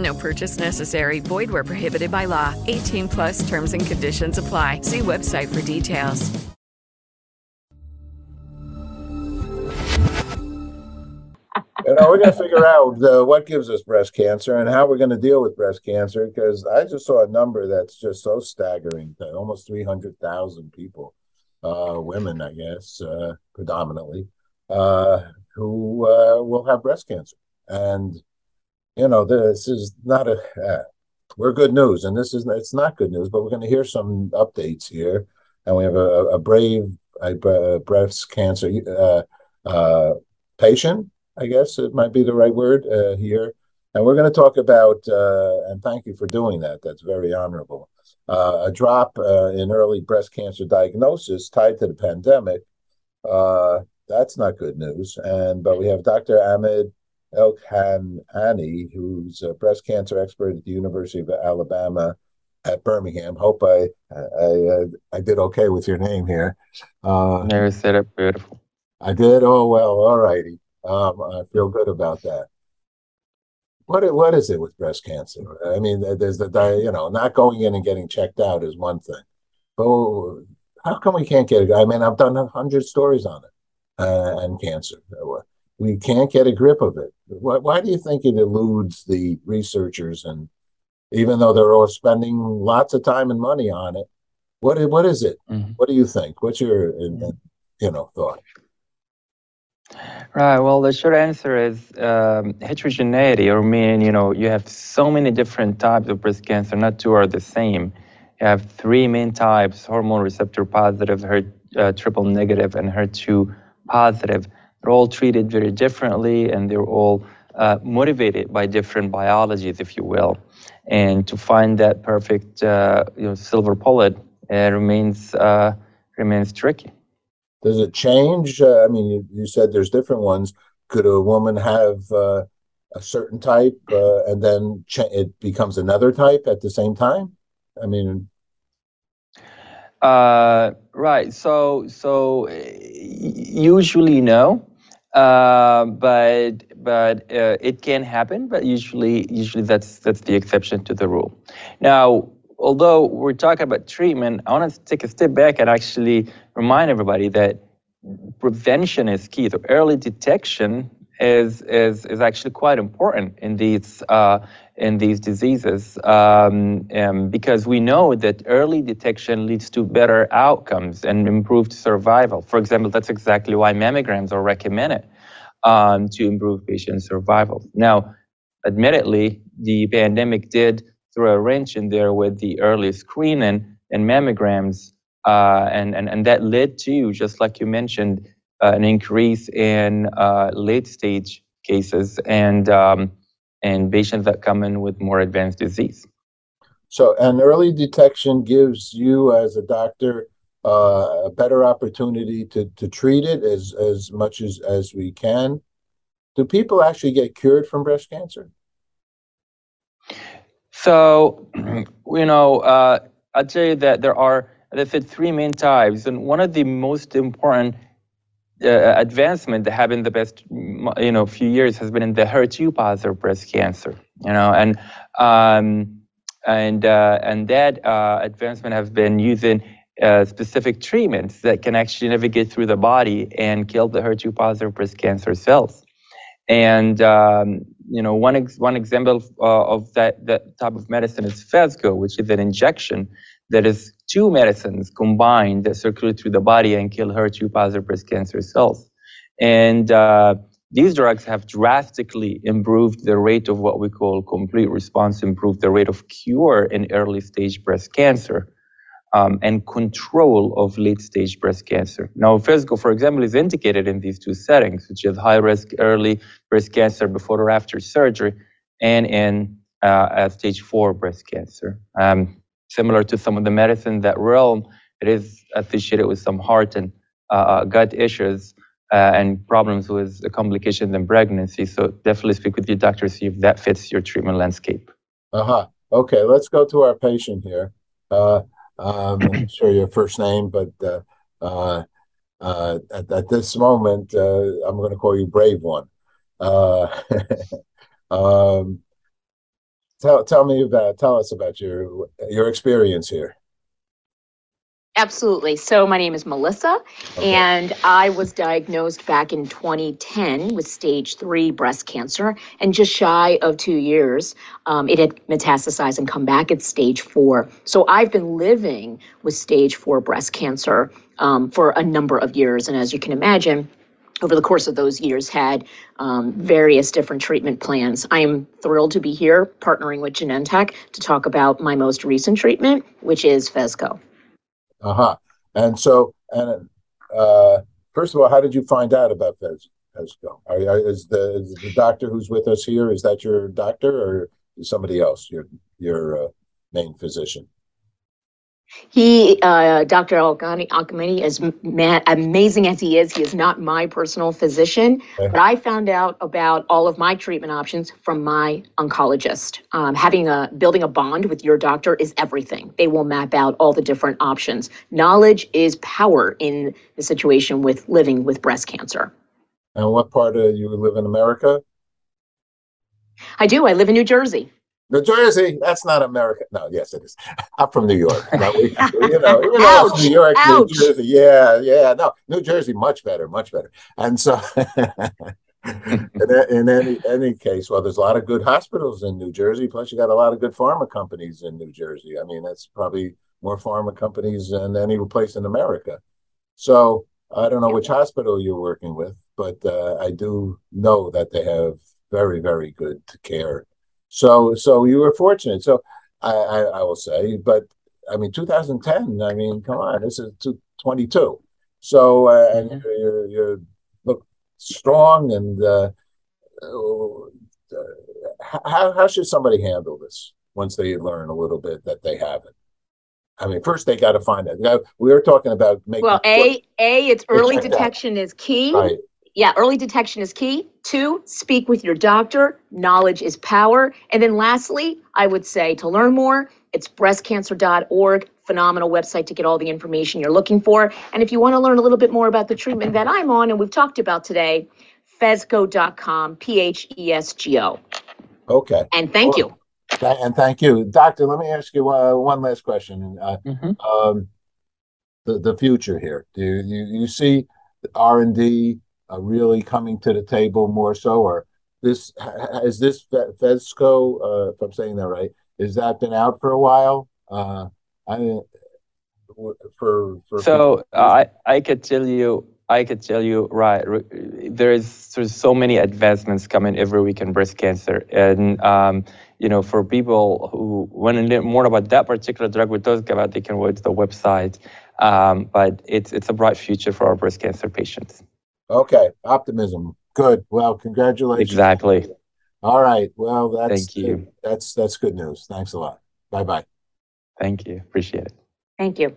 No purchase necessary. Void where prohibited by law. 18 plus terms and conditions apply. See website for details. you know, we're going to figure out uh, what gives us breast cancer and how we're going to deal with breast cancer because I just saw a number that's just so staggering almost 300,000 people, uh, women, I guess, uh, predominantly, uh, who uh, will have breast cancer. And, you know, this is not a, uh, we're good news. And this is, it's not good news, but we're going to hear some updates here. And we have a, a brave a breast cancer patient I guess it might be the right word uh, here. And we're going to talk about, uh, and thank you for doing that. That's very honorable. Uh, a drop uh, in early breast cancer diagnosis tied to the pandemic. Uh, that's not good news. And but we have Dr. Ahmed Elkhanany, who's a breast cancer expert at the University of Alabama at Birmingham. Hope I I, I did okay with your name here. Uh, Never said it beautiful. I did. Oh well, all righty. Um, I feel good about that. What what is it with breast cancer? I mean, there's the you know not going in and getting checked out is one thing, but how come we can't get it? I mean, I've done a hundred stories on it uh, and cancer. We can't get a grip of it. Why, why do you think it eludes the researchers? And even though they're all spending lots of time and money on it, what what is it? Mm-hmm. What do you think? What's your you know thought? Right. Well, the short answer is um, heterogeneity, or meaning, you know, you have so many different types of breast cancer, not two are the same. You have three main types hormone receptor positive, HER, uh, triple negative, and HER2 positive. They're all treated very differently, and they're all uh, motivated by different biologies, if you will. And to find that perfect uh, you know, silver bullet remains, uh, remains tricky. Does it change? Uh, I mean, you, you, said there's different ones. Could a woman have uh, a certain type uh, and then ch- it becomes another type at the same time? I mean, uh, right. So, so usually no, uh, but but uh, it can happen. But usually, usually that's that's the exception to the rule. Now, although we're talking about treatment, I want to take a step back and actually remind everybody that prevention is key. The early detection is is is actually quite important in these uh, in these diseases um, um, because we know that early detection leads to better outcomes and improved survival. For example, that's exactly why mammograms are recommended um, to improve patient survival. Now, admittedly, the pandemic did throw a wrench in there with the early screening and mammograms uh, and, and, and that led to, just like you mentioned, an increase in uh, late stage cases and, um, and patients that come in with more advanced disease. So, an early detection gives you, as a doctor, uh, a better opportunity to, to treat it as, as much as, as we can. Do people actually get cured from breast cancer? So, you know, uh, I'd say that there are they fit three main types. And one of the most important uh, advancement that happened the past you know few years has been in the HER2 positive breast cancer. You know, and um, and uh, and that uh, advancement has been using uh, specific treatments that can actually navigate through the body and kill the HER2 positive breast cancer cells. And um, you know, one ex- one example uh, of that that type of medicine is Phesgo, which is an injection that is two medicines combined that circulate through the body and kill HER2 positive breast cancer cells. And uh, these drugs have drastically improved the rate of what we call complete response, improved the rate of cure in early stage breast cancer. Um, and control of late stage breast cancer. Now, Phesgo, for example, is indicated in these two settings, which is high risk early breast cancer before or after surgery, and in uh, stage four breast cancer. Um, similar to some of the medicine that realm, it is associated with some heart and uh, uh gut issues uh, and problems with complications in pregnancy. So definitely speak with your doctor, see if that fits your treatment landscape. Uh huh. Okay, let's go to our patient here. Uh, um, I'm sure your first name, but uh, uh, uh at, at, this moment, uh, I'm going to call you Brave One. Um, tell tell me about tell us about your your experience here. Absolutely. So, my name is Melissa, okay. and I was diagnosed back in 2010 with stage three breast cancer. And just shy of two years, um, it had metastasized and come back at stage four. So, I've been living with stage four breast cancer um, for a number of years. And as you can imagine, over the course of those years, had um, various different treatment plans. I am thrilled to be here partnering with Genentech to talk about my most recent treatment, which is Phesgo. Uh huh. And so, and uh, first of all, how did you find out about Phesgo? Are, are, is the is the doctor who's with us here? Is that your doctor or somebody else? Your your uh, main physician? He, uh, Dr. Alkamani, as ma- amazing as he is, he is not my personal physician, but I found out about all of my treatment options from my oncologist. Um, having a building a bond with your doctor is everything. They will map out all the different options. Knowledge is power in the situation with living with breast cancer. And what part of you live in America? I do. I live in New Jersey. New Jersey, that's not America. No, yes, it is. I'm from New York. No, we, you know, even though it's New York, Ouch. New Jersey, yeah, yeah, no, New Jersey, much better, much better. And so, in, in, any any case, well, there's a lot of good hospitals in New Jersey. Plus, you got a lot of good pharma companies in New Jersey. I mean, that's probably more pharma companies than any place in America. So, I don't know which hospital you're working with, but uh, I do know that they have very, very good care so so you were fortunate. So I, I, I will say, but I mean, 2010. I mean, come on, this is 22. So uh, and mm-hmm. you're, you're look strong and uh, uh, how how should somebody handle this once they learn a little bit that they have it? I mean, first they got to find it. We were talking about making. Well, a a it's early detection is key. Right yeah, early detection is key. Two, speak with your doctor. Knowledge is power. And then lastly, I would say to learn more, it's breastcancer.org, phenomenal website to get all the information you're looking for. And if you want to learn a little bit more about the treatment that I'm on and we've talked about today, phesgo.com, P H E S G O. Okay. And thank you. And thank you. Doctor, let me ask you uh, one last question. Uh, mm-hmm. um, the, the future here. Do you, you, you see R&D uh, really coming to the table more so, or this is this Phesgo, uh, if I'm saying that right, has that been out for a while? Uh, I mean, for, for so I I could tell you I could tell you right there is there's so many advancements coming every week in breast cancer and um, you know for people who want to learn more about that particular drug we talk about they can go to the website um, but it's it's a bright future for our breast cancer patients. Okay, optimism. Good. Well, congratulations. Exactly. All right. Well, that's Thank you. That's that's good news. Thanks a lot. Bye bye. Thank you. Appreciate it. Thank you.